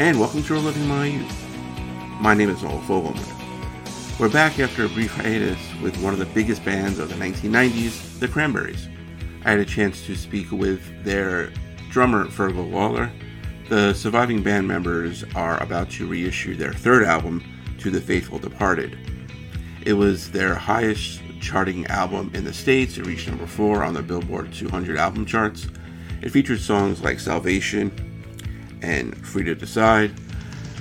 and welcome to Reliving My Youth. My name is Noel Fogelman. We're back after a brief hiatus with one of the biggest bands of the 1990s, the Cranberries. I had a chance to speak with their drummer, Fergal Lawler. The surviving band members are about to reissue their third album, To the Faithful Departed. It was their highest charting album in the States. It reached number four on the Billboard 200 album charts. It featured songs like Salvation, and Free to Decide.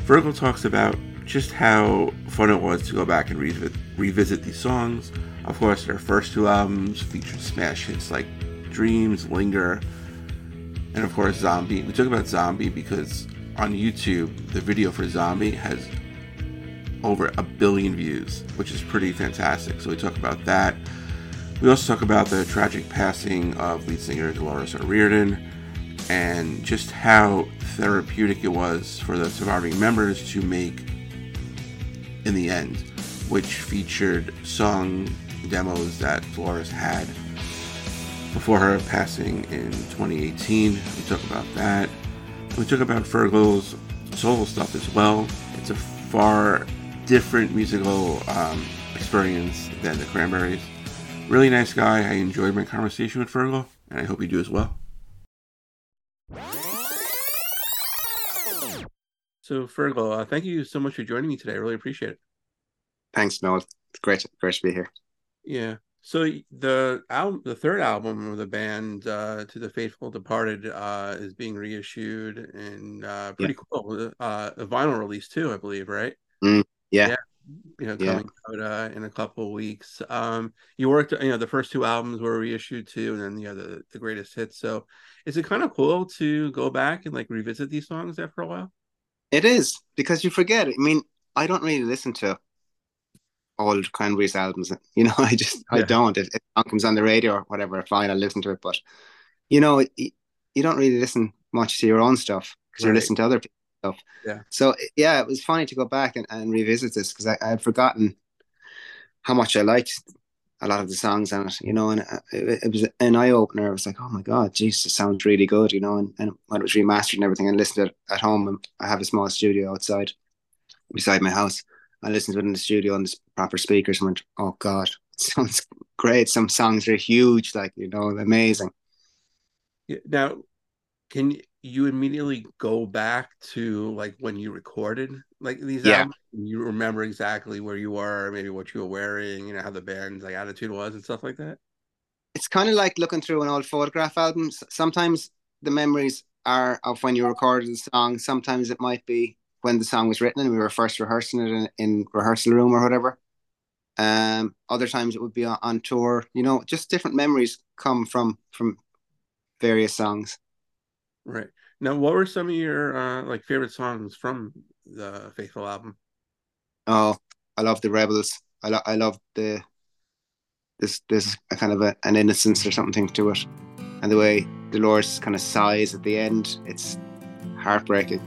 Fergal talks about just how fun it was to go back and revisit, revisit these songs. Of course, their first two albums featured smash hits like Dreams, Linger, and of course Zombie. We talk about Zombie because on YouTube, the video for Zombie has over a billion views, which is pretty fantastic. So we talk about that. We also talk about the tragic passing of lead singer Dolores O'Riordan and just how therapeutic it was for the surviving members to make in the end, which featured song demos that Dolores had before her passing in 2018. We talk about that. We talk about Fergal's solo stuff as well. It's a far different musical um, experience than the Cranberries. Really nice guy. I enjoyed my conversation with Fergal, and I hope you do as well. So, Fergal, uh, thank you so much for joining me today. I really appreciate it. Thanks, Noel. It's great, great to be here. Yeah. So the album, the third album of the band, uh, "To the Faithful Departed," uh, is being reissued and uh, pretty yeah. cool. Uh, a vinyl release too, I believe, right? Mm, yeah. yeah. You know, coming yeah. out uh, in a couple of weeks. Um, you worked, you know, the first two albums were reissued too, and then you know the the greatest hits. So, is it kind of cool to go back and like revisit these songs after a while? It is because you forget. I mean, I don't really listen to old Cranberries albums. You know, I just yeah. I don't. If, if it comes on the radio or whatever, fine, I'll listen to it. But you know, you, you don't really listen much to your own stuff because right. you listen to other people's stuff. Yeah. So yeah, it was funny to go back and, and revisit this because I, I had forgotten how much I liked a lot of the songs on it, you know, and uh, it, it was an eye opener. I was like, oh my God, Jesus, it sounds really good, you know, and, and when it was remastered and everything, and listened to it at home, I have a small studio outside beside my house. I listened to it in the studio on the proper speakers and went, oh God, it sounds great. Some songs are huge, like, you know, amazing. Now, can you immediately go back to like when you recorded like these yeah. albums? You remember exactly where you were, maybe what you were wearing, you know, how the band's like attitude was and stuff like that? It's kind of like looking through an old photograph album. Sometimes the memories are of when you recorded the song. Sometimes it might be when the song was written and we were first rehearsing it in, in rehearsal room or whatever. Um, other times it would be on, on tour. You know, just different memories come from from various songs. Right. Now, what were some of your uh, like favorite songs from the Faithful album? Oh, I love the Rebels. I lo- I love the this there's a kind of a, an innocence or something to it, and the way Dolores kind of sighs at the end. It's heartbreaking.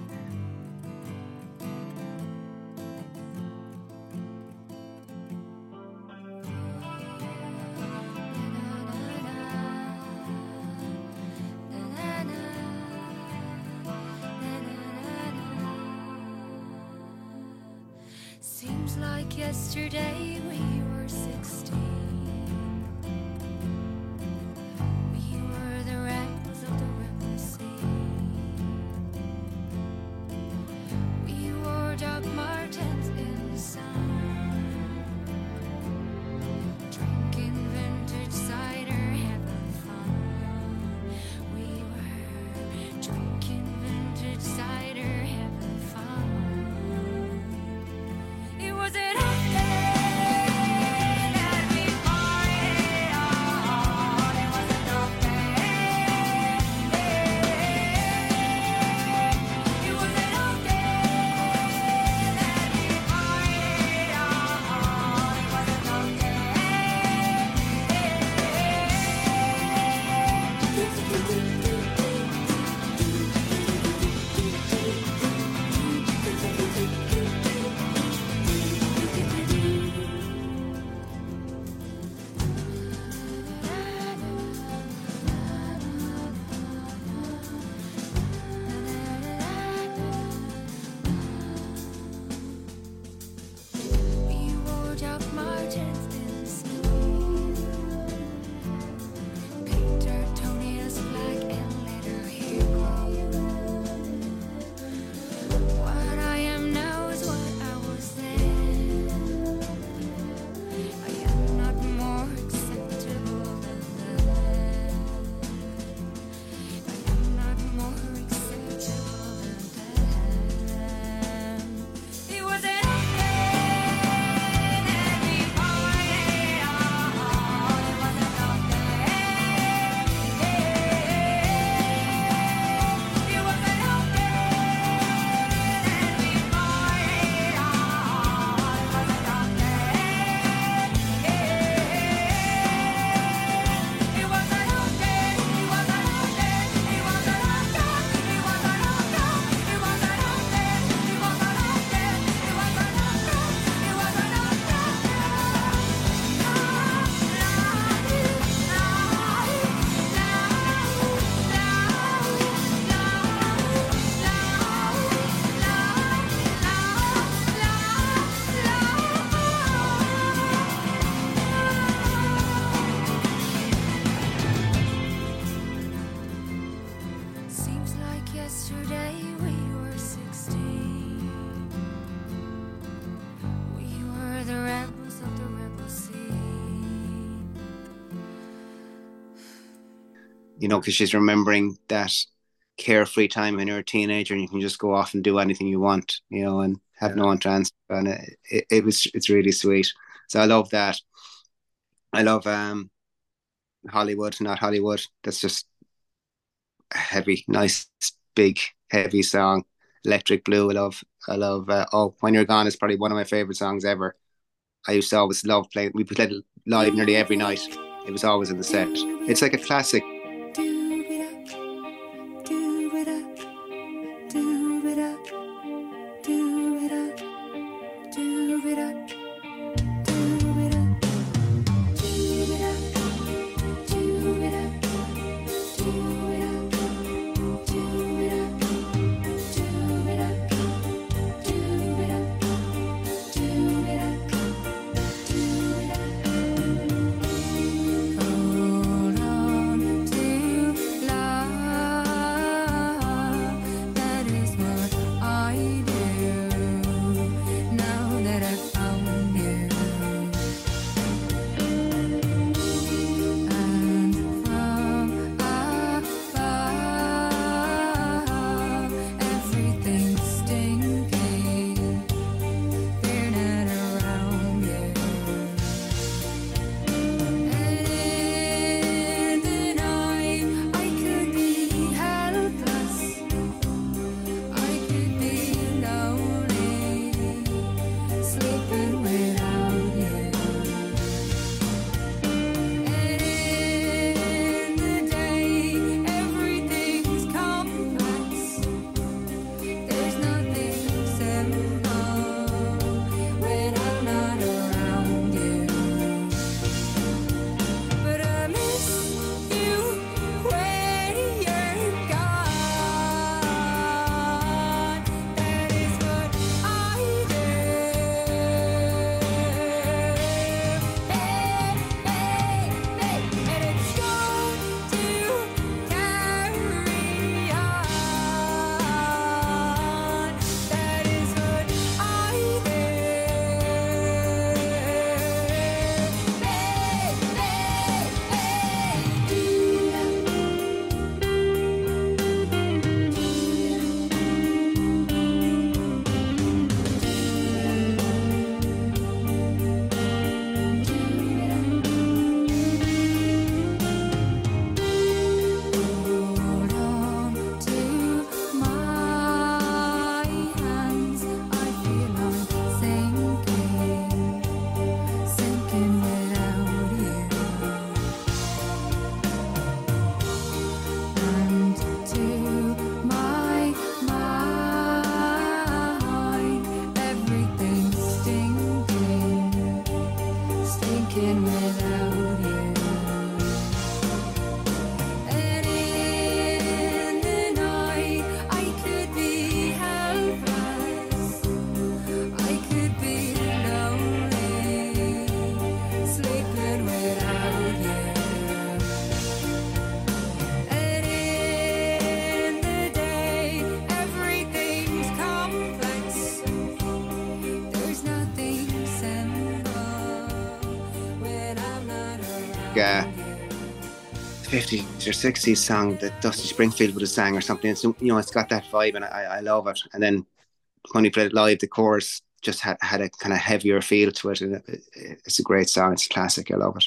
You know, because she's remembering that carefree time when you're a teenager and you can just go off and do anything you want, you know, and have yeah. no one to answer. And it, it, it, was, it's really sweet. So I love that. I love um, Hollywood, not Hollywood. That's just a heavy, nice, big, heavy song. Electric Blue. I love. I love. Uh, oh, When You're Gone is probably one of my favorite songs ever. I used to always love playing. We played live nearly every night. It was always in the set. It's like a classic 50s or 60s song that Dusty Springfield would have sang or something. It's, you know, it's got that vibe and I, I love it. And then when he played it live, the chorus just had, had a kind of heavier feel to it. And it, it's a great song. It's a classic. I love it.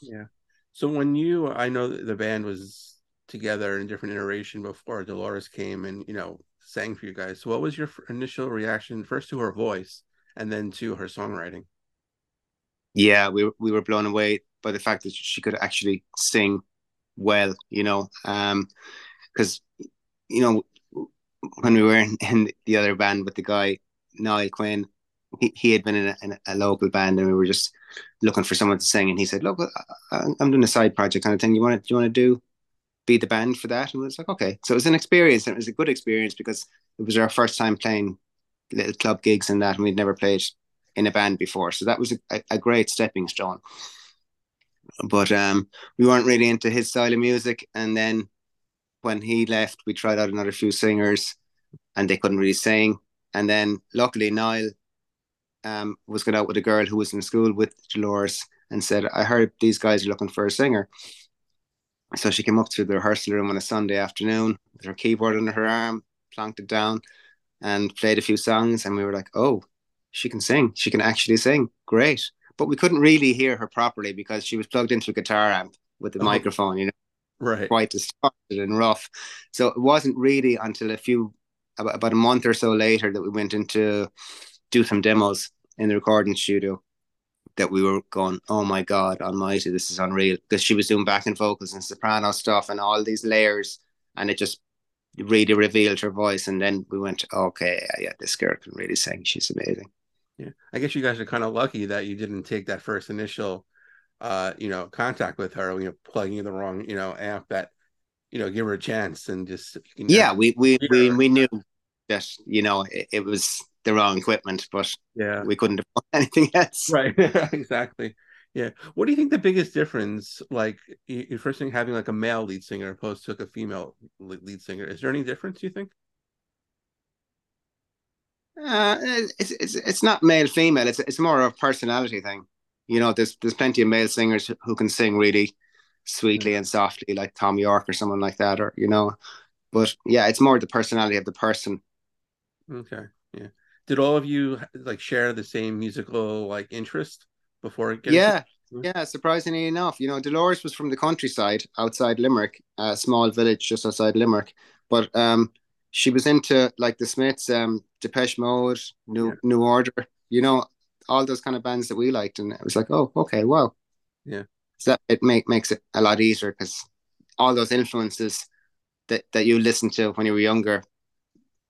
Yeah. So when you, I know the band was together in different iteration before Dolores came and, you know, sang for you guys. So what was your initial reaction first to her voice and then to her songwriting? Yeah, we, we were blown away by the fact that she could actually sing well, you know, because um, you know when we were in, in, the other band with the guy Niall Quinn, he, he had been in a, in a, local band, and we were just looking for someone to sing, and he said, "Look, I'm doing a side project kind of thing. You want to you want to do be the band for that?" And it was like, "Okay." So it was an experience, and it was a good experience because it was our first time playing little club gigs and that, and we'd never played in a band before. So that was a, a great stepping stone but um, we weren't really into his style of music. And then when he left, we tried out another few singers, and they couldn't really sing. And then luckily Niall um, was going out with a girl who was in school with Dolores and said, "I heard these guys are looking for a singer." So she came up to the rehearsal room on a Sunday afternoon with her keyboard under her arm, planked it down, and played a few songs. And we were like, oh, she can sing. She can actually sing. Great. But we couldn't really hear her properly because she was plugged into a guitar amp with the oh. microphone, you know, right. quite distorted and rough. So it wasn't really until a few, about, about a month or so later, that we went into do some demos in the recording studio that we were going, oh my God almighty, this is unreal. Because she was doing backing vocals and soprano stuff and all these layers. And it just really revealed her voice. And then we went, okay, yeah, yeah, this girl can really sing. She's amazing. Yeah. I guess you guys are kind of lucky that you didn't take that first initial uh, you know, contact with her, you know, plugging in the wrong, you know, amp that, you know, give her a chance and just Yeah, we we, we we knew that, you know, it, it was the wrong equipment, but yeah, we couldn't afford anything else. Right. exactly. Yeah. What do you think the biggest difference, like you first thing having like a male lead singer opposed to like a female lead singer? Is there any difference you think? Uh, it's, it's it's not male female. It's it's more of a personality thing. You know, there's there's plenty of male singers who can sing really sweetly and softly, like Thom Yorke or someone like that, or you know. But yeah, it's more the personality of the person. Okay. Yeah did all of you like share the same musical like interest before getting yeah to- yeah surprisingly enough you know dolores was from the countryside outside limerick a small village just outside limerick but um she was into like the smiths um depeche mode new yeah. new order you know all those kind of bands that we liked and it was like oh okay wow. Yeah. So that it make, makes it a lot easier because all those influences that, that you listened to when you were younger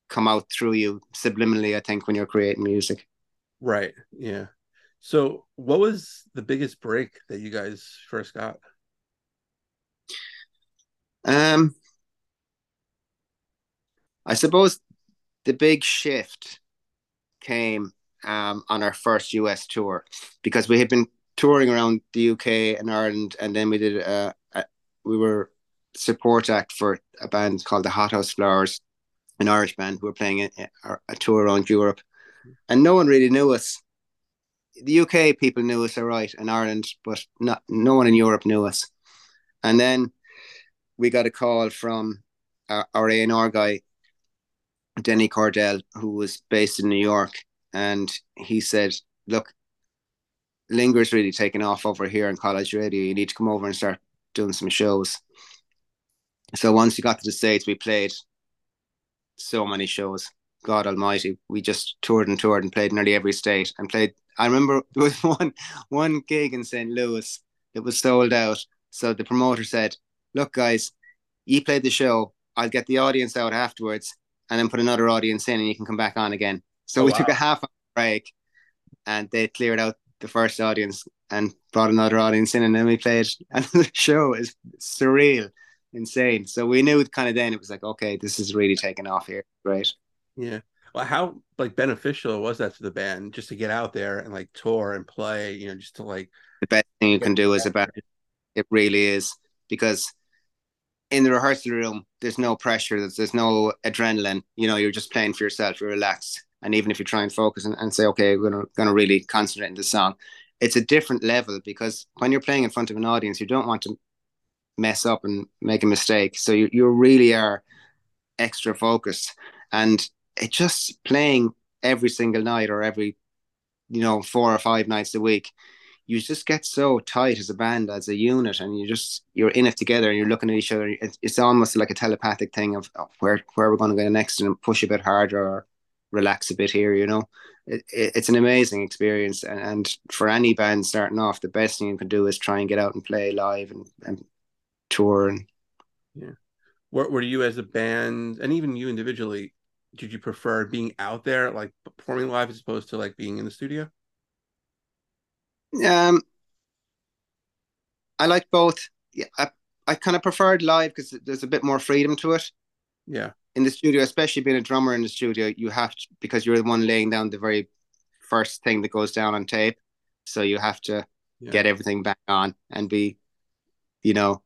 come out through you subliminally i think when you're creating music. Right yeah. So what was the biggest break that you guys first got? Um i suppose the big shift came um, on our first us tour because we had been touring around the uk and ireland and then we did a, a we were support act for a band called the hothouse flowers an Irish band who were playing a, a, tour around Europe, and no one really knew us. The UK people knew us all right, in Ireland, but not no one in Europe knew us. And then we got a call from our, our A&R guy, Denny Cordell, who was based in New York, and he said, "Look, Linger's really taken off over here in college radio. You need to come over and start doing some shows." So once we got to the States, we played so many shows. God Almighty, we just toured and toured and played nearly every state and played. I remember there was one one gig in St. Louis that was sold out. So the promoter said, "Look, guys, you played the show. I'll get the audience out afterwards, and then put another audience in, and you can come back on again." So oh, we wow. took a half hour break, and they cleared out the first audience and brought another audience in, and then we played. And the show is surreal insane. So we knew kind of then it was like, okay, this is really taking off here. Great. Yeah. Well, how like beneficial was that to the band just to get out there and like tour and play, you know, just to like the best thing you can do is a band. It really is because in the rehearsal room, there's no pressure, there's, there's no adrenaline. You know, you're just playing for yourself, you're relaxed. And even if you try and focus and, and say, okay, we're gonna gonna really concentrate on the song, it's a different level because when you're playing in front of an audience, you don't want to mess up and make a mistake. So you, you really are extra focused. And it just playing every single night or every, you know, four or five nights a week, you just get so tight as a band, as a unit, and you just you're in it together and you're looking at each other. It's, almost like a telepathic thing of, of where where we're going to go next and push a bit harder or relax a bit here. You know, it, it, it's an amazing experience, and, and for any band starting off, the best thing you can do is try and get out and play live and, and tour and yeah what were you as a band and even you individually did you prefer being out there like performing live as opposed to like being in the studio um i like both yeah i, I kind of preferred live because there's a bit more freedom to it yeah in the studio especially being a drummer in the studio you have to because you're the one laying down the very first thing that goes down on tape so you have to yeah. get everything back on and be you know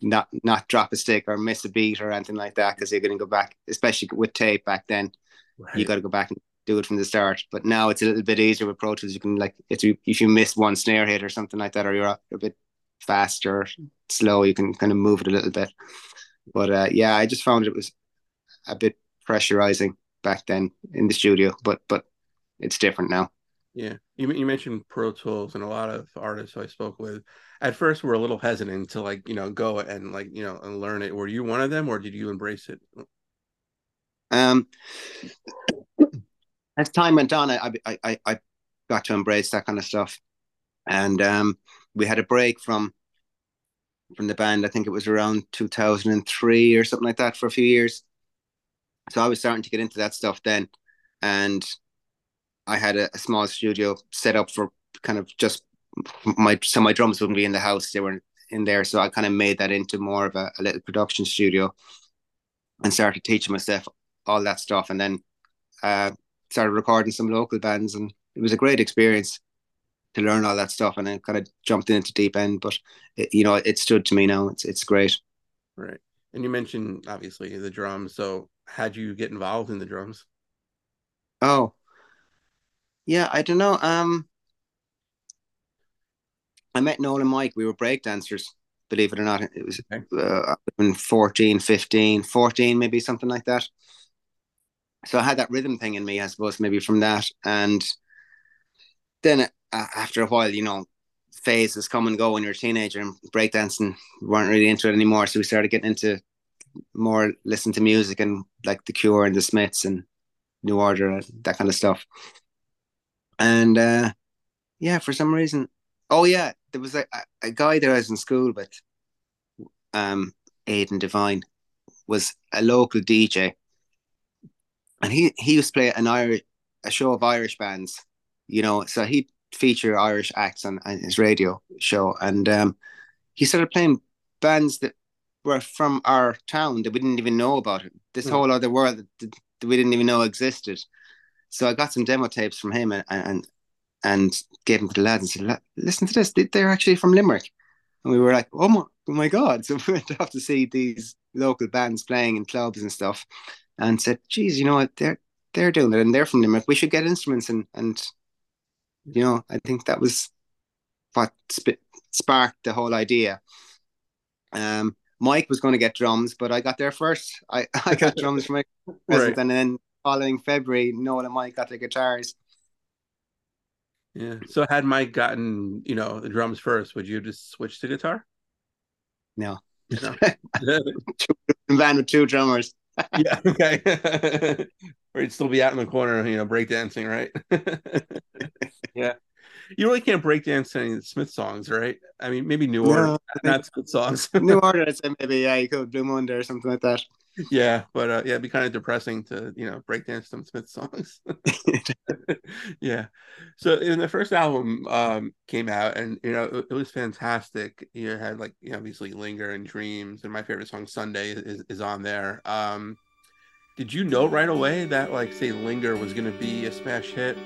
not not drop a stick or miss a beat or anything like that because you're going to go back, especially with tape back then. Right. You got to go back and do it from the start. But now it's a little bit easier with Pro Tools. You can like if you if you miss one snare hit or something like that, or you're a, a bit faster, slow. You can kind of move it a little bit. But uh, yeah, I just found it was a bit pressurizing back then in the studio, but but it's different now. Yeah, you you mentioned Pro Tools, and a lot of artists I spoke with at first were a little hesitant to like you know go and like you know and learn it. Were you one of them, or did you embrace it? Um, as time went on, I I I got to embrace that kind of stuff, and um, we had a break from from the band. I think it was around two thousand and three or something like that for a few years. So I was starting to get into that stuff then, and I had a, a small studio set up for kind of just my so my drums wouldn't be in the house; they were in there. So I kind of made that into more of a, a little production studio, and started teaching myself all that stuff, and then uh, started recording some local bands, and it was a great experience to learn all that stuff, and then kind of jumped into deep end. But it, you know, it stood to me now. It's it's great. Right, and you mentioned obviously the drums. So, how'd you get involved in the drums? Oh, yeah, I don't know. Um, I met Noel and Mike. We were break dancers, believe it or not. It was okay. uh, 14, 15, 14, maybe something like that. So I had that rhythm thing in me, I suppose, maybe from that. And then uh, after a while, you know, phases come and go when you're a teenager and breakdancing weren't really into it anymore. So we started getting into more listen to music and like The Cure and The Smiths and New Order, that kind of stuff. And uh, yeah, for some reason, oh yeah, there was a, a guy that I was in school with, um, Aidan Divine, was a local DJ, and he he used to play an Irish a show of Irish bands, you know. So he feature Irish acts on, on his radio show, and um, he started playing bands that were from our town that we didn't even know about. It. This mm. whole other world that, that we didn't even know existed. So I got some demo tapes from him and and, and gave them to the lads and said, "Listen to this. They're actually from Limerick." And we were like, "Oh my, oh my god!" So we went off to see these local bands playing in clubs and stuff, and said, "Geez, you know what? They're they're doing it, and they're from Limerick. We should get instruments and and you know, I think that was what sp- sparked the whole idea. Um, Mike was going to get drums, but I got there first. I, I got drums for my present, right. and then following February, Noel and Mike got the guitars. Yeah. So had Mike gotten, you know, the drums first, would you just switch to guitar? No. no. band with two drummers. Yeah. Okay. or you'd still be out in the corner, you know, breakdancing, right? yeah. You really can't breakdance any Smith songs, right? I mean, maybe New Order, no, not Smith songs. New Order, I'd say maybe, yeah, you could Blue Monday or something like that yeah, but uh, yeah, it'd be kind of depressing to you know breakdance some Smith songs. yeah. So in the first album um, came out, and you know it, it, was fantastic. You had like you know, obviously "Linger" and "Dreams," and my favorite song "Sunday" is, is on there. Um, did you know right away that like say "Linger" was going to be a smash hit?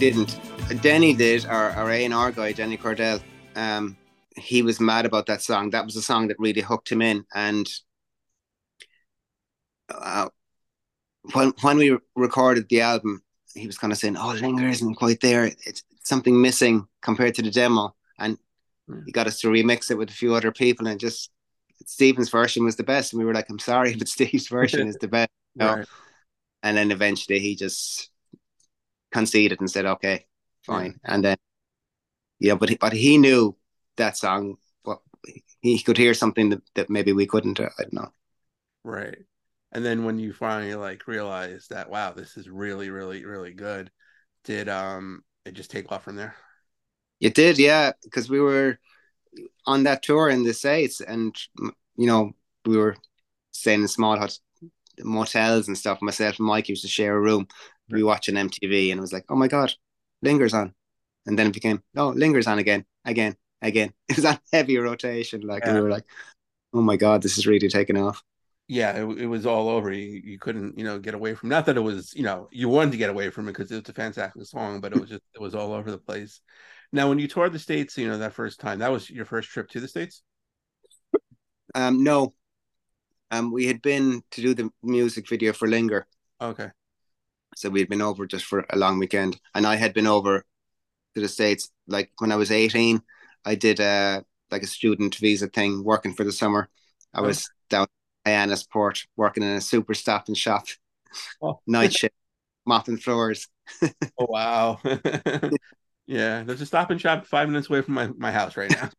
Didn't. Denny did, our, our A&R guy, Denny Cordell. Um, he was mad about that song. That was a song that really hooked him in. And uh, when when we recorded the album, he was kind of saying, "Oh, Linger isn't quite there. It's something missing compared to the demo." And mm. he got us to remix it with a few other people, and just Stephen's version was the best. And we were like, "I'm sorry, but Steve's version is the best." You know? right. And then eventually, he just conceded and said, "Okay, fine." Yeah. And then, yeah, but he, but he knew that song. Well, he could hear something that, that maybe we couldn't. I don't know. Right. And then when you finally like realize that, wow, this is really, really, really good, did um it just take off from there? It did, yeah, because we were on that tour in the states, and you know we were staying in small hot motels and stuff. Myself and Mike used to share a room. We watching MTV, and it was like, oh my god, lingers on, and then it became, oh, lingers on again, again, again. It was on heavy rotation, like, yeah. and we were like, oh my god, this is really taking off yeah, it, it was all over. You, you couldn't, you know, get away from. Not that it was, you know, you wanted to get away from it because it's a fantastic song, but it was just it was all over the place. Now, when you toured the states, you know, that first time, that was your first trip to the states. Um, no, um, we had been to do the music video for Linger. Okay. So we had been over just for a long weekend, and I had been over to the states like when I was eighteen. I did a like a student visa thing, working for the summer. I was down Hyannisport, working in a super stop and shop, oh. night shift, mopping floors. oh wow! yeah, there's a stop and shop five minutes away from my, my house right now.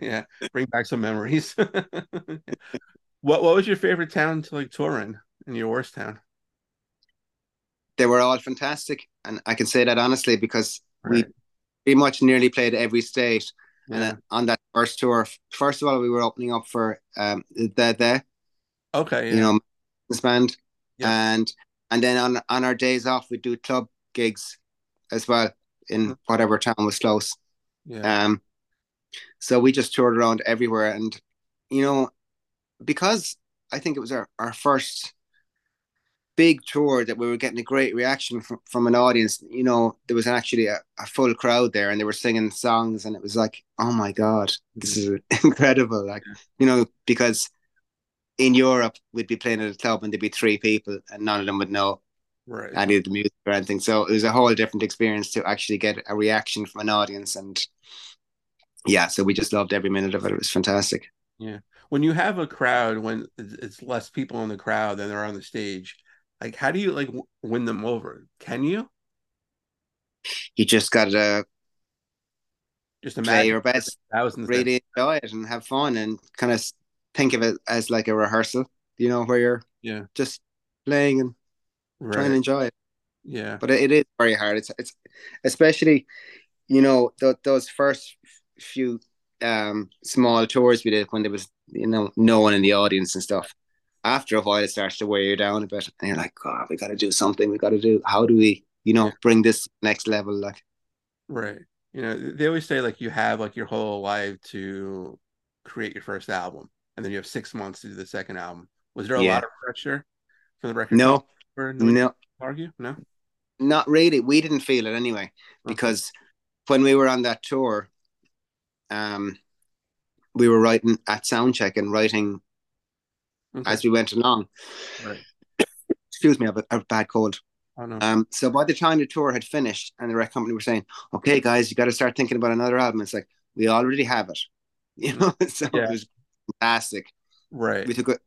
yeah, bring back some memories. what What was your favorite town to like tour in, and your worst town? They were all fantastic, and I can say that honestly because right. we pretty much nearly played every state. Yeah. And on that first tour, first of all, we were opening up for um, the the Okay. Yeah. You know, this band. Yeah. And and then on on our days off we do club gigs as well in mm-hmm. whatever town was close. Yeah. Um so we just toured around everywhere and you know because I think it was our, our first big tour that we were getting a great reaction from, from an audience. You know, there was actually a, a full crowd there and they were singing songs and it was like, oh my God, this mm. is incredible. Like, you know, because in Europe, we'd be playing at a club and there'd be three people and none of them would know right. any of the music or anything. So it was a whole different experience to actually get a reaction from an audience. And yeah, so we just loved every minute of it. It was fantastic. Yeah. When you have a crowd, when it's less people in the crowd than they're on the stage, like how do you like win them over? Can you? You just got to just play your best, really enjoy it and have fun and kind of think of it as like a rehearsal, you know, where you're yeah just playing and right. trying to enjoy it. Yeah, but it, it is very hard. It's it's especially you know th- those first few um small tours we did when there was you know no one in the audience and stuff. After a while, it starts to wear you down a bit, and you're like, God, we got to do something. We got to do. How do we, you know, bring this next level? Like, right. You know, they always say like you have like your whole life to create your first album and then you have six months to do the second album. Was there a yeah. lot of pressure for the record? No, no. Argue no, not really. We didn't feel it anyway because when we were on that tour, um, we were writing at soundcheck and writing okay. as we went along. Right. Excuse me, I have a, a bad cold. Oh, no. Um, so by the time the tour had finished and the record company were saying, "Okay, guys, you got to start thinking about another album," it's like we already have it, you know. so yeah. it was fantastic. Right. We took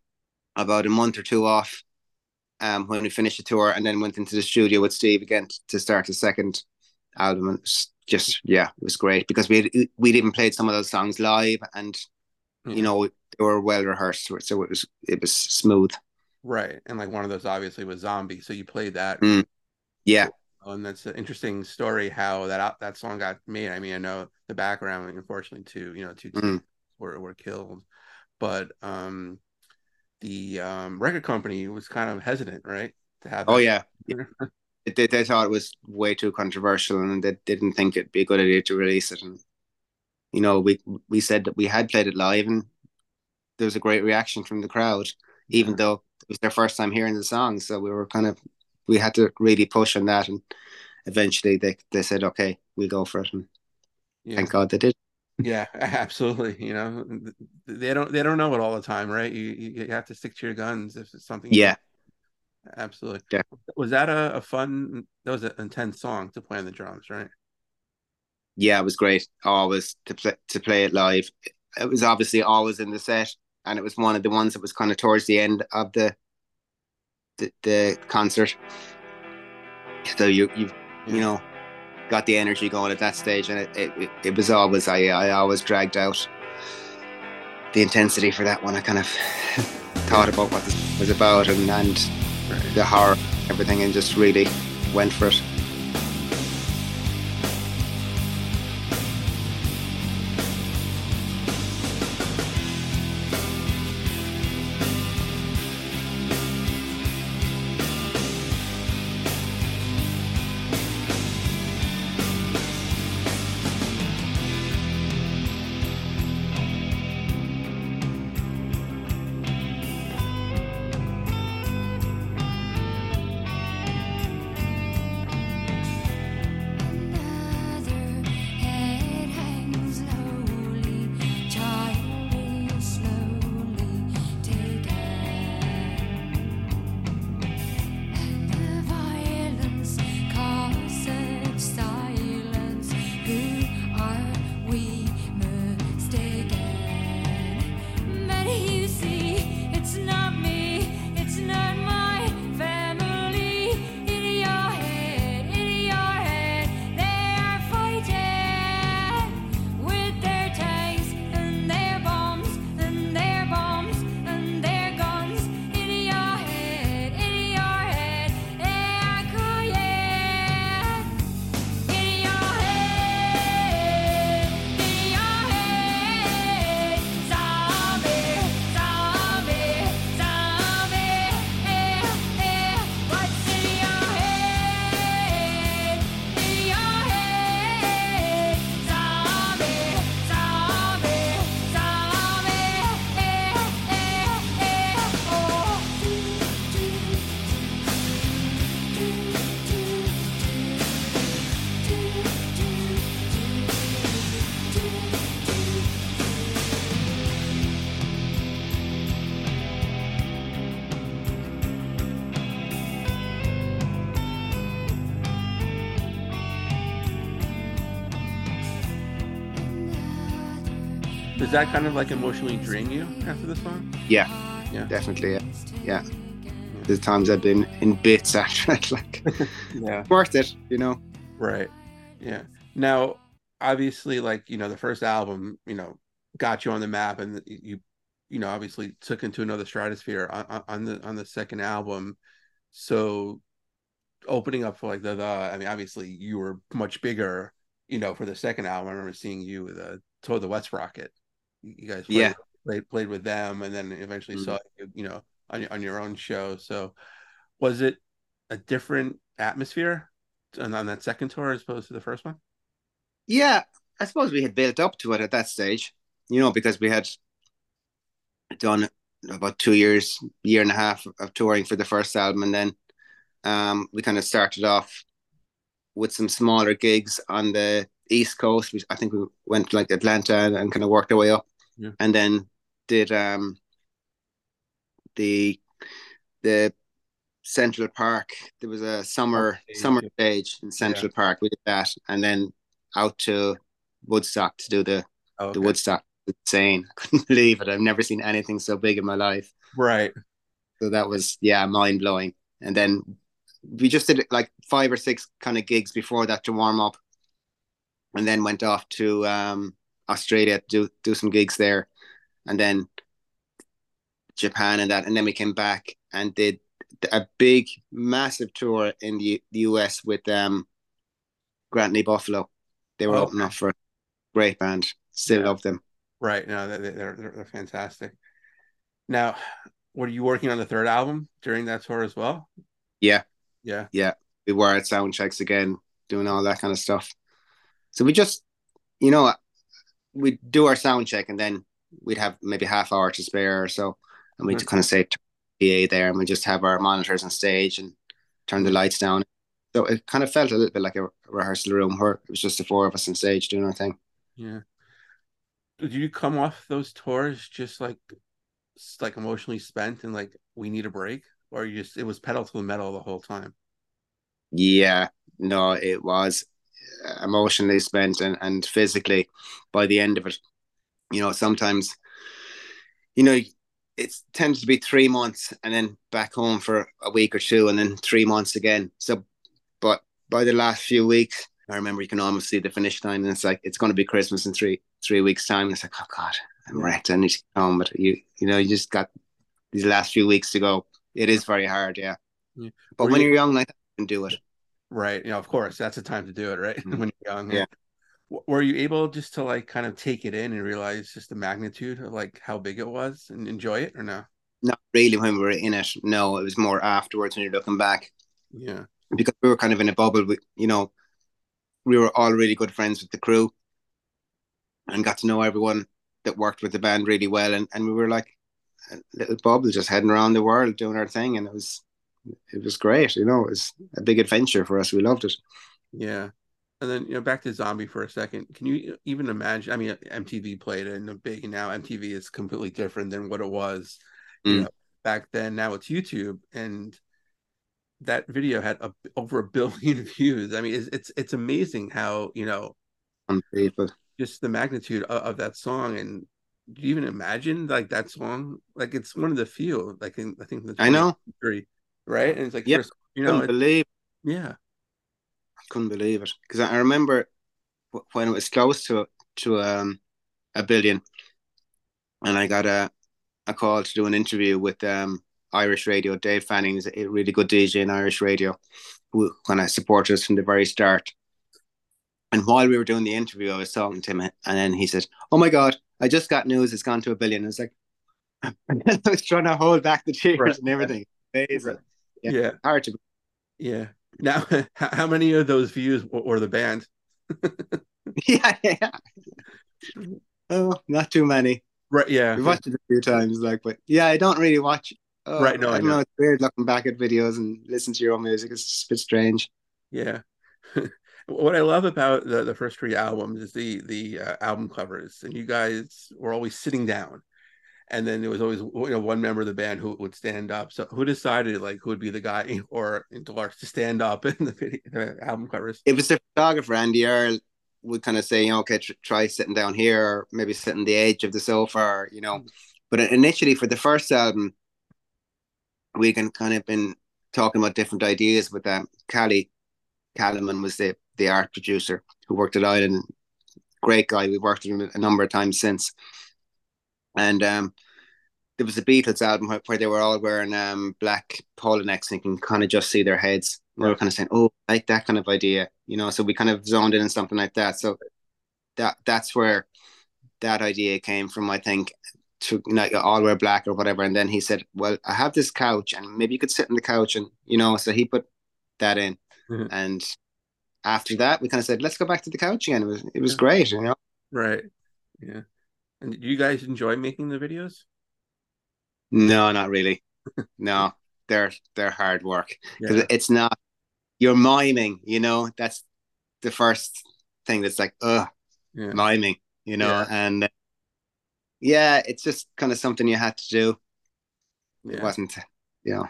about a month or two off um, when we finished the tour, and then went into the studio with Steve again to start the second album. And just yeah, it was great because we had, we'd even played some of those songs live, and you know they were well rehearsed, so it was it was smooth. Right, and like one of those obviously was Zombie, so you played that. Mm. Yeah, and that's an interesting story how that that song got made. I mean, I know the background, unfortunately, two you know two mm. were were killed but um, the um, record company was kind of hesitant, right? To have. Oh yeah. they, they thought it was way too controversial, and they didn't think it'd be a good idea to release it. And you know, we we said that we had played it live, and there was a great reaction from the crowd, even though it was their first time hearing the song. So we were kind of we had to really push on that, and eventually they they said, okay, we'll go for it, and Yeah. thank God they did. Yeah, absolutely. You know, they don't they don't know it all the time, right? You you have to stick to your guns if it's something. Yeah, absolutely. Yeah. Was that a, a fun? That was an intense song to play on the drums, right? Yeah, it was great. Always to play to play it live. It was obviously always in the set, and it was one of the ones that was kind of towards the end of the the, the concert. So you you you know got the energy going at that stage, and it it, it was always I I always dragged out the intensity for that one. I kind of thought about what this was about and and the horror, everything, and just really went for it. Does that kind of like emotionally drain you after this song? Yeah, Yeah. definitely. Yeah. yeah. There's times I've been in bits after it, like Yeah. worth it, you know. Right. Yeah. Now, obviously, like you know, the first album, you know, got you on the map, and you, you know, obviously took into another stratosphere on, on- the on the second album. So, opening up for like the, the I mean, obviously, you were much bigger, you know, for the second album. I remember seeing you with uh, Toad the Wet Sprocket. You guys, played, Yeah. played played with them, and then eventually Mhm. saw you, you know, on your on your own show. So, was it a different atmosphere on, on that second tour as opposed to the first one? Yeah, I suppose we had built up to it at that stage, you know, because we had done about two years, year and a half of touring for the first album, and then um, we kind of started off with some smaller gigs on the East Coast. We, I think we went to like Atlanta and, and kind of worked our way up, Yeah. and then did um, the the Central Park. There was a summer Okay, summer stage in Central Park. We did that, and then out to Woodstock to do the Oh, the. Woodstock. Insane! I couldn't believe it. I've never seen anything so big in my life. Right. So that was yeah, mind blowing. And then we just did like five or six kind of gigs before that to warm up, and then went off to um, Australia to do do some gigs there, and then Japan and that, and then we came back and did a big, massive tour in the, the US with um, Grant Lee Buffalo. They were Oh, opening up for a great band. Still Yeah. love them. Right. No, they- they're, they're they're fantastic. Now, were you working on the third album during that tour as well? Yeah. Yeah, Yeah. we were at sound checks again, doing all that kind of stuff. So we just, you know, we'd do our sound check and then we'd have maybe half hour to spare or so, and we'd kind of say PA there, and we just have our monitors on stage and turn the lights down. So it kind of felt a little bit like a rehearsal room where it was just the four of us on stage doing our thing. Yeah. Did you come off those tours just like like emotionally spent and like we need a break, or you just it was pedal to the metal the whole time? Yeah, no, it was emotionally spent and, and physically by the end of it. You know, sometimes, you know, it tends to be three months and then back home for a week or two and then three months again. So, but by the last few weeks, I remember you can almost see the finish line and it's like, it's going to be Christmas in three, three weeks time. It's like, oh God, I'm wrecked. I need to get home. But you, you know, you just got these last few weeks to go. It is very hard. Yeah. Yeah. But Were when you- you're young like that, you can do it. Right. You know, of course, that's the time to do it, right? Mhm. when you're young. Yeah. Were you able just to like kind of take it in and realize just the magnitude of like how big it was and enjoy it or no? not really when we were in it. No, it was more afterwards when you're looking back Yeah. because we were kind of in a bubble. We, you know, we were all really good friends with the crew and got to know everyone that worked with the band really well. And, and we were like a little bubble just heading around the world doing our thing. And it was, it was great. You know, it was a big adventure for us. We loved it. Yeah. And then, you know, back to Zombie for a second. Can you even imagine? I mean, MTV played it in a big, and now MTV is completely different than what it was, you Mm. know, back then. Now it's YouTube, and that video had a, over a billion views. I mean, it's it's, it's amazing how you know just the magnitude of, of that song. And do you even imagine like that song? Like it's one of the few. Like in, I think the I know. 20th century, right? And it's like Yeah. you know, couldn't it- believe, yeah, couldn't believe it because I I remember when it was close to to um a billion, and I got a a call to do an interview with um Irish radio. Dave Fanning is a really good DJ in Irish radio, who kind of supported us from the very start. And while we were doing the interview, I was talking to him, and then he said, "Oh my God, I just got news. It's gone to a billion. I was like, I was trying to hold back the tears Right. and everything. Amazing. Right. Yeah. yeah. Hard to. Yeah. Now, how how many of those views were the band? yeah, yeah. Oh, not too many. Right. Yeah. We've watched it a few times, like, but yeah, I don't really watch. Oh, Right, no, I I know. know. It's weird looking back at videos and listen to your own music. It's just a bit strange. Yeah. what I love about the, the first three albums is the the uh, album covers, and you guys were always sitting down, and then there was always you know one member of the band who would stand up. So who decided like who would be the guy or to stand up in the, video, the album covers? It was the photographer Andy Earl would kind of say, you know, okay, tr- try sitting down here, or maybe sitting the edge of the sofa, or you know. But initially, for the first album, we can kind of been talking about different ideas with um, Callie Callum was the the art producer who worked at Island. Great guy. We've worked with him a number of times since. And um, there was a Beatles album where, where they were all wearing um, black polo necks and you can kind of just see their heads. We were kind of saying, "Oh, I like that kind of idea," you know. So we kind of zoned in on something like that. So that that's where that idea came from, I think. To you know, all wear black or whatever, and then he said, "Well, I have this couch, and maybe you could sit on the couch," and you know, so he put that in, Mhm. and after that, we kind of said, "Let's go back to the couch again." It was it was Yeah. great, you know. Right. Yeah. And do you guys enjoy making the videos? No, not really. No, they're they're hard work because Yeah. it's not. You're miming, you know. That's the first thing that's like, ugh, Yeah. miming, you know, Yeah. and uh, yeah, it's just kind of something you had to do. It wasn't, you know,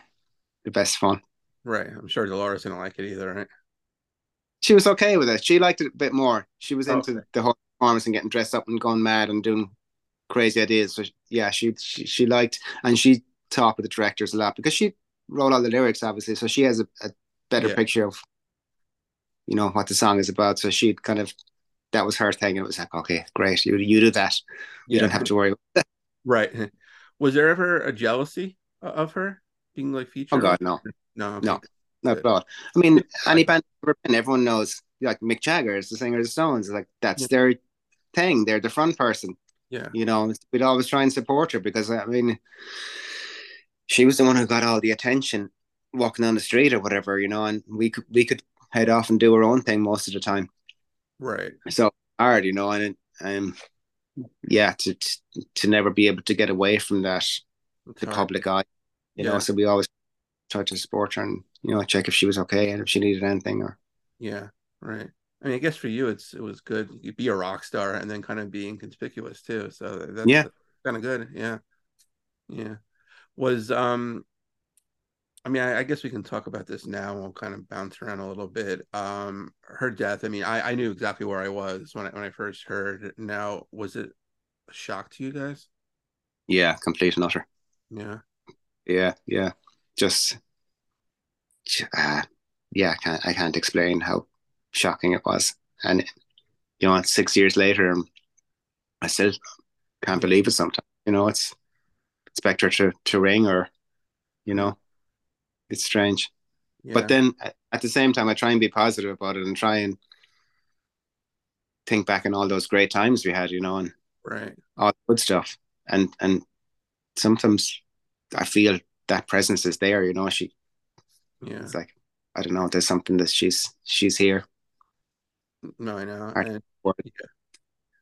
the best fun. Right. I'm sure Dolores didn't like it either, right? She was okay with it. She liked it a bit more. She was Oh, into okay. the whole performance and getting dressed up and going mad and doing crazy ideas. So yeah, she she, she liked and she talked with the directors a lot because she wrote all the lyrics, obviously. So she has a, a better Yeah. picture of you know what the song is about. So she kind of that was her thing. And it was like, okay, great, you you do that. You don't have to worry. Right. Was there ever a jealousy uh, of her being like featured? Oh God, no, No. okay. no, not at all. I mean, any band ever been, everyone knows. Like Mick Jagger is the singer of the Stones. Like that's Yeah. their thing. They're the front person. Yeah. you know, we'd always try and support her because I mean, she was the one who got all the attention walking down the street or whatever, you know, and we could we could head off and do our own thing most of the time. Right. So hard, you know, and um, yeah, to to, to never be able to get away from that It's the public eye, you Yeah. know. So we always try to support her and you know, check if she was okay and if she needed anything or Yeah, right. I mean, I guess for you, it's it was good. You be a rock star and then kind of be inconspicuous too. So that's Yeah. kind of good. Yeah, yeah. Was um, I mean, I, I guess we can talk about this now. We'll kind of bounce around a little bit. Um, her death. I mean, I I knew exactly where I was when I when I first heard. Now, was it a shock to you guys? yeah, complete and utter. Yeah, Yeah, yeah. Just uh, yeah, I can't I can't explain how shocking it was. And you know, six years later and I still can't believe it sometimes. You know, it's expect her to, to ring or you know, it's strange. yeah. But then at- the same time I try and be positive about it and try and think back on all those great times we had, you know, and right. all the good stuff. And and sometimes I feel that presence is there, you know, she Yeah. it's like I don't know, there's something that she's she's here. No, I know. And yeah.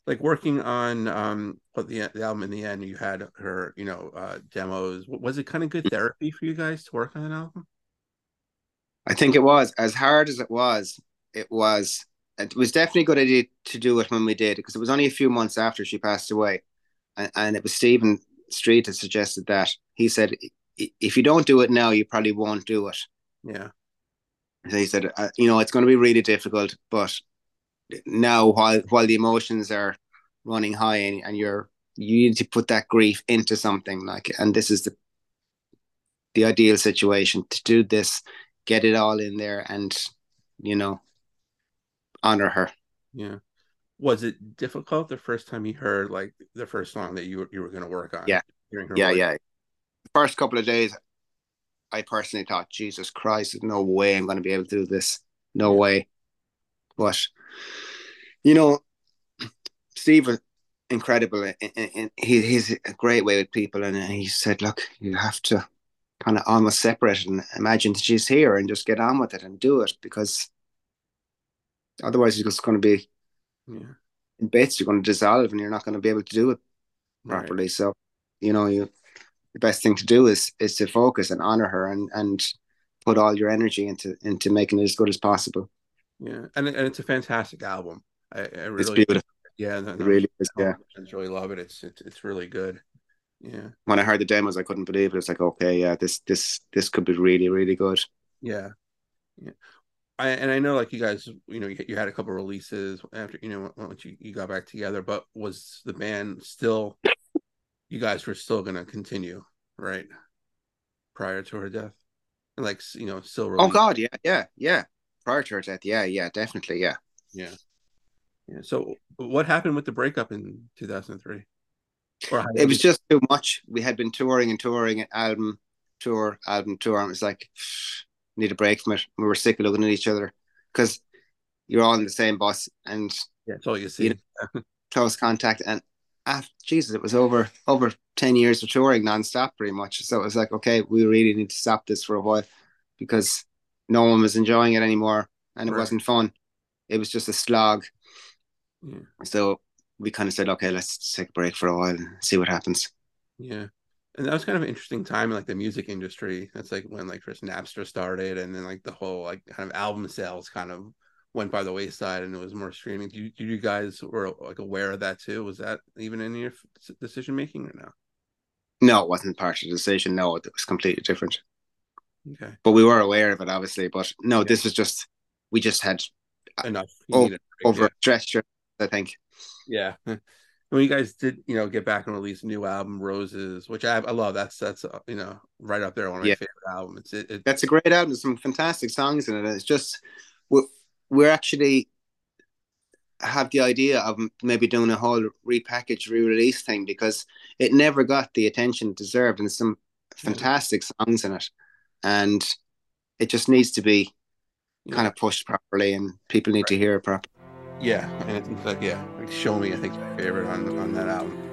like working on um what the, the album in the end, you had her, you know, uh demos. Was it kind of good therapy for you guys to work on an album? I think it was as hard as it was. It was. It was definitely a good idea to do it when we did because it was only a few months after she passed away, and, and it was Stephen Street that suggested that. He said, "If you don't do it now, you probably won't do it." Yeah, So he said, uh, "You know, it's going to be really difficult, but now while while the emotions are running high and, and you're you need to put that grief into something like, and this is the the ideal situation to do this, get it all in there, and you know, honor her." yeah. Was it difficult the first time you heard like the first song that you were you were going to work on? Yeah. Yeah, voice? yeah. The first couple of days, I personally thought, Jesus Christ, there's no way I'm going to be able to do this. No way. But, you know, Steve was incredible. And- He, he's a great way with people. And he said, look, you have to kind of almost separate and imagine that she's here and just get on with it and do it because otherwise it's just going to be yeah, in bits. You're going to dissolve and you're not going to be able to do it right. properly. So, you know, you the best thing to do is is to focus and honor her and and put all your energy into into making it as good as possible. Yeah, and and it's a fantastic album. I, I really, It's beautiful. yeah, no, It really is. Yeah. I really love it. It's it's it's really good. Yeah, When I heard the demos, I couldn't believe it. It's like, okay, yeah, this this this could be really really good. yeah, yeah. I and I know like you guys, you know, you, you had a couple releases after you know once you, you got back together, but was the band still? You guys were still gonna continue, right? Prior to her death, like you know, still. Oh God, yeah, yeah, yeah. Prior to her death, yeah, yeah, definitely, yeah. Yeah. Yeah. So what happened with the breakup in 2003? It was just too much. We had been touring and touring, album tour, album tour, and it was like, need a break from it. We were sick of looking at each other because you're all in the same bus and yeah, that's all you see. You close contact. And after, Jesus, it was over over ten years of touring nonstop, pretty much. So it was like, okay, we really need to stop this for a while because no one was enjoying it anymore, and it Right. wasn't fun. It was just a slog. Yeah. So we kind of said, okay, let's take a break for a while and see what happens. Yeah. And that was kind of an interesting time in like the music industry. That's like when like first Napster started and then like the whole like kind of album sales kind of went by the wayside and it was more streaming. Do you, do you guys were like aware of that too? Was that even in your decision making or no? No, it wasn't part of the decision. No, it was completely different. Okay. But we were aware of it, obviously. But no, Yeah. this was just we just had Enough. Oh, needed a break, I think. Yeah. yeah. When you guys did, you know, get back and release a new album, Roses, which I, I love. That's that's uh, you know right up there one of my favorite albums. It, it, That's a great album. Some fantastic songs in it. It's just we're, we're actually have the idea of maybe doing a whole repackaged re-release thing because it never got the attention it deserved and some fantastic songs in it and it just needs to be Yeah. kind of pushed properly and people need to hear it properly Yeah, and it's like yeah, like Show Me, I think my favorite on on that album.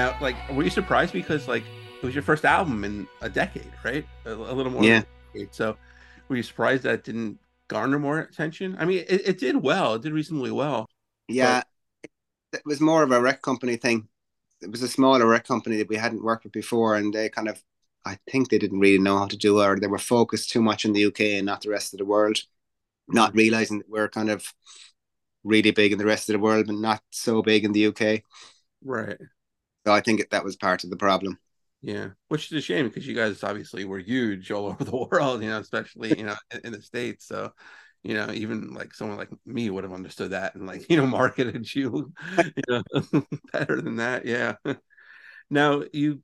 Now, like, were you surprised because like it was your first album in a decade, right? A, a little more. Yeah. Decade. So, were you surprised that it didn't garner more attention? I mean, it, it did well. It did reasonably well. Yeah, it was more of a rec company thing. It was a smaller rec company that we hadn't worked with before, and they kind of, I think they didn't really know how to do it, or they were focused too much in the UK and not the rest of the world, not realizing that we're kind of really big in the rest of the world, but not so big in the UK. Right. So I think that was part of the problem. Yeah, which is a shame because you guys obviously were huge all over the world, you know, especially you know in, the states. So, you know, even like someone like me would have understood that and like you know marketed you, you know, better than that. Yeah. Now you,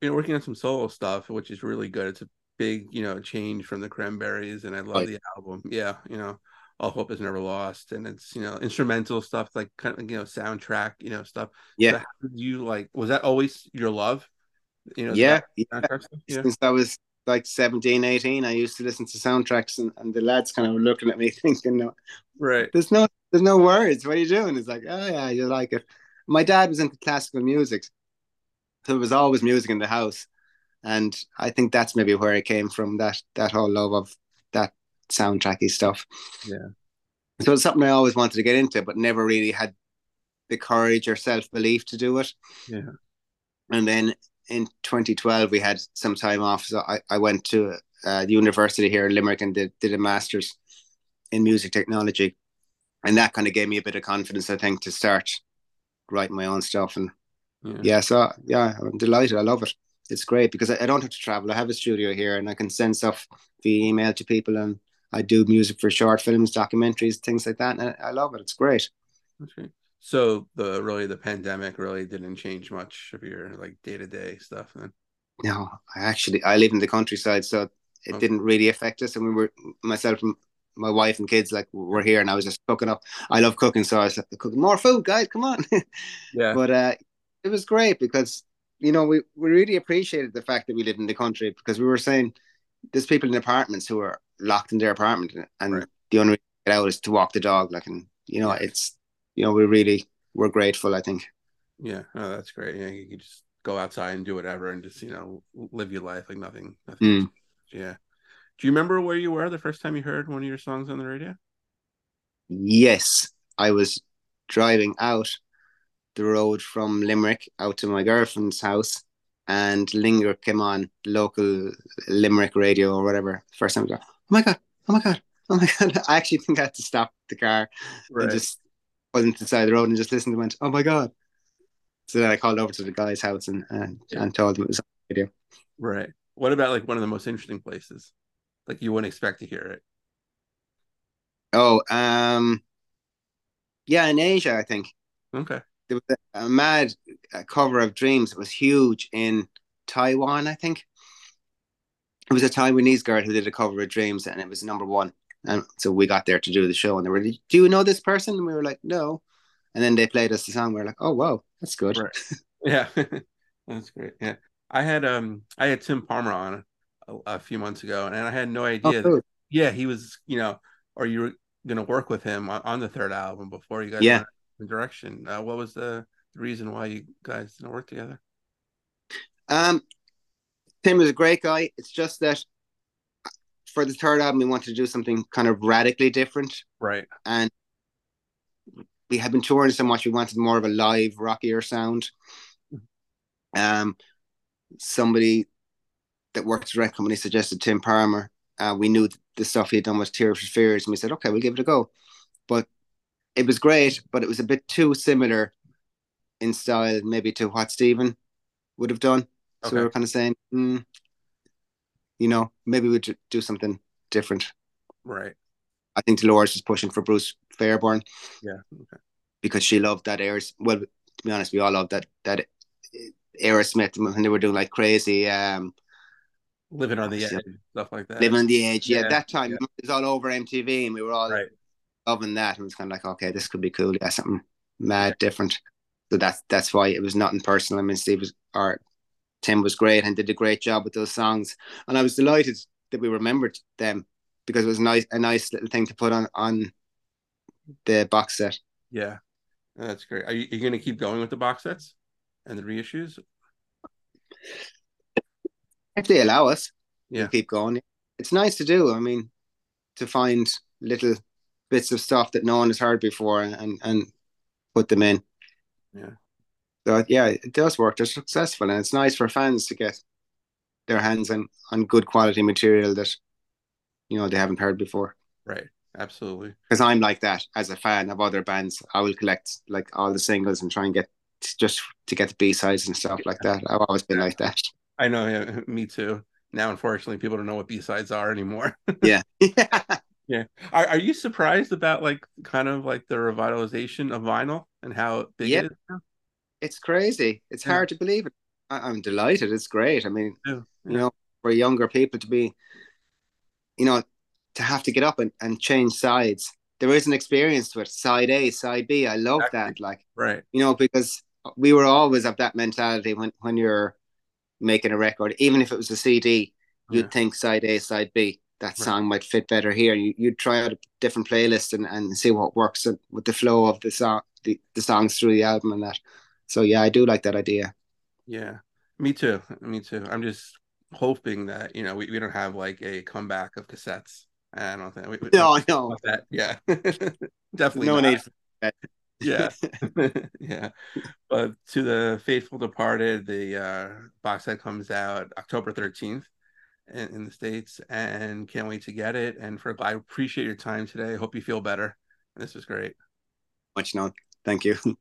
you know, working on some solo stuff, which is really good. It's a big, you know, change from the Cranberries, and I love Right. the album. Yeah, you know, All Hope Is Never Lost, and it's you know instrumental stuff like kind of you know soundtrack, you know stuff. Yeah. So how did you like? Was that always your love? You know, Yeah, yeah. yeah. Since I was like 17, 18, I used to listen to soundtracks, and, and the lads kind of looking at me thinking, no, Right. there's no there's no words. What are you doing? It's like, oh yeah, you like it. My dad was into classical music, so there was always music in the house, and I think that's maybe where it came from that that whole love of that soundtracky stuff. Yeah. So it's something I always wanted to get into, but never really had the courage or self belief to do it. Yeah. And then in 2012, we had some time off, so I, I went to uh, the university here in Limerick and did, did a master's in music technology, and that kind of gave me a bit of confidence, I think, to start writing my own stuff. And Yeah. yeah, so yeah, I'm delighted. I love it. It's great because I, I don't have to travel. I have a studio here, and I can send stuff via email to people, and I do music for short films, documentaries, things like that. And I, love it. It's great. Great. So the really the pandemic really didn't change much of your like day to day stuff then. No, I actually I live in the countryside, so it Okay. didn't really affect us. And we were myself and my wife and kids like were here, and I was just cooking up. I love cooking, so I was like, cooking more food, guys. Come on. Yeah. but uh, it was great because you know we, we really appreciated the fact that we live in the country because we were saying there's people in apartments who are locked in their apartment and Right. the only way to get out is to walk the dog like and you know it's you know we really we're grateful I think Yeah, oh, that's great. Yeah, you can just go outside and do whatever, and just you know live your life like nothing. nothing Mm. Yeah. Do you remember where you were the first time you heard one of your songs on the radio? yes I was driving out the road from Limerick out to my girlfriend's house and Linger came on local Limerick radio or whatever first time I my god oh my god oh my god I actually think I had to stop the car and just wasn't the side of the road and just listened and went, oh my God. So then I called over to the guy's house and and, Yeah. and told him it was on the radio. right. What about like one of the most interesting places? Like you wouldn't expect to hear it. Oh, um, yeah, in Asia, I think Okay. there was a, a mad uh, cover of Dreams. It was huge in Taiwan, I think. It was a Taiwanese girl who did a cover of Dreams and it was number one. And so we got there to do the show and they were like, Do you know this person? And we were like, No. And then they played us the song. We were like, Oh, wow, that's good. Right. Yeah. that's great. Yeah. I had um I had Tim Palmer on a, a few months ago, and I had no Oh, idea. that- yeah, he was. You know, or you were gonna work with him on, on the third album before you guys Yeah. went direction. Uh, what was the reason why you guys didn't work together? Um, Tim is a great guy. It's just that for the third album, we wanted to do something kind of radically different, Right. and we had been touring so much. We wanted more of a live, rockier sound. Um, somebody that worked at record company suggested Tim Palmer. Uh, we knew the stuff he had done was Tears for Fears, and we said, "Okay, we'll give it a go." But it was great, but it was a bit too similar in style, maybe to what Stephen would have done. So we were kind of saying, mm, you know, maybe we'd do something different. Right. I think Dolores was pushing for Bruce Fairbairn Yeah. Okay. because she loved that Air. Well, to be honest, we all loved that that Aerosmith when they were doing like crazy, um, Living on the edge, stuff like that. living on the edge. Yeah, Yeah, that time yeah. it was all over MTV, and we were all Right. loving that. And it was kind of like, okay, this could be cool. Yeah, something mad different. So that's that's why it was nothing personal. I mean, Steve was or Tim was great and did a great job with those songs, and I was delighted that we remembered them because it was nice a nice little thing to put on on the box set. Yeah. That's great. Are you, are you going to keep going with the box sets and the reissues? If they allow us, Yeah. we'll keep going. It's nice to do. I mean, to find little bits of stuff that no one has heard before and and put them in. Yeah. So yeah, it does work. They're successful, and it's nice for fans to get their hands on on good quality material that you know they haven't heard before. Right. Absolutely. Because I'm like that as a fan of other bands. I will collect like all the singles and try and get just to get the B sides and stuff like that. I've always been like that. I know. Yeah, me too. Now, unfortunately, people don't know what B sides are anymore. Yeah. yeah. Are, are you surprised about like kind of like the revitalization of vinyl and how big Yeah. it is? now? It's crazy. It's Yeah. hard to believe it. I, I'm delighted. It's great. I mean, Yeah. you know, for younger people to be, you know, to have to get up and, and change sides. There is an experience to it. Side A, side B. I love Exactly. that. Like, Right. you know, because we were always of that mentality when, when you're making a record, even if it was a CD, you'd Yeah. think side A, side B. That Right. song might fit better here. You, you'd try out a different playlist and, and see what works with the flow of the song, the, the songs through the album and that. So yeah, I do like that idea. Yeah. Me too. Me too. I'm just hoping that, you know, we, we don't have like a comeback of cassettes. I don't think we, we No, no, that. Yeah. Definitely no need. For that. yeah yeah but to the faithful departed the uh box set comes out october 13th in, in the states and can't wait to get it and for i appreciate your time today hope you feel better this was great Much no, thank you.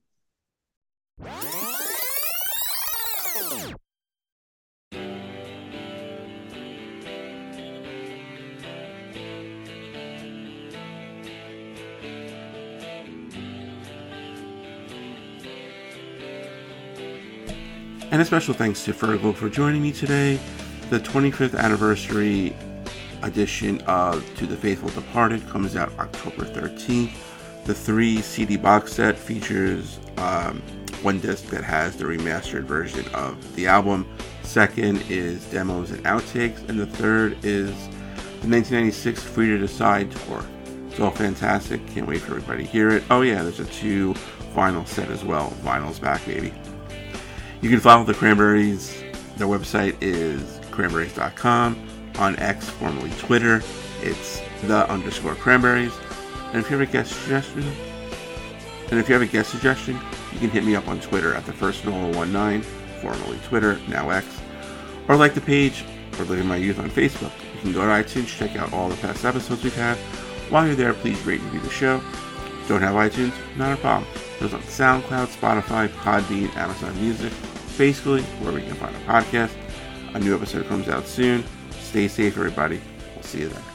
And a special thanks to fergal for joining me today the 25th anniversary edition of To the Faithful Departed comes out October 13th. The three CD box set features um, one disc that has the remastered version of the album. Second is demos and outtakes, and the third is the 1996 Free to Decide tour. It's all fantastic. Can't wait for everybody to hear it. Oh yeah, there's a two vinyl set as well. Vinyl's back, baby. You can follow the Cranberries. Their website is cranberries.com. On X, formerly Twitter, it's the underscore cranberries. And if you have a guest suggestion, and if you have a guest suggestion, you can hit me up on Twitter at the first Nola 19, formerly Twitter, now X, or like the page or Living My Youth on Facebook. You can go to iTunes, check out all the past episodes we've had. While you're there, please rate and review the show. Don't have iTunes? Not a problem. Those on SoundCloud, Spotify, Podbean, Amazon Music, basically wherever you can find a podcast. A new episode comes out soon. Stay safe, everybody. We'll see you then.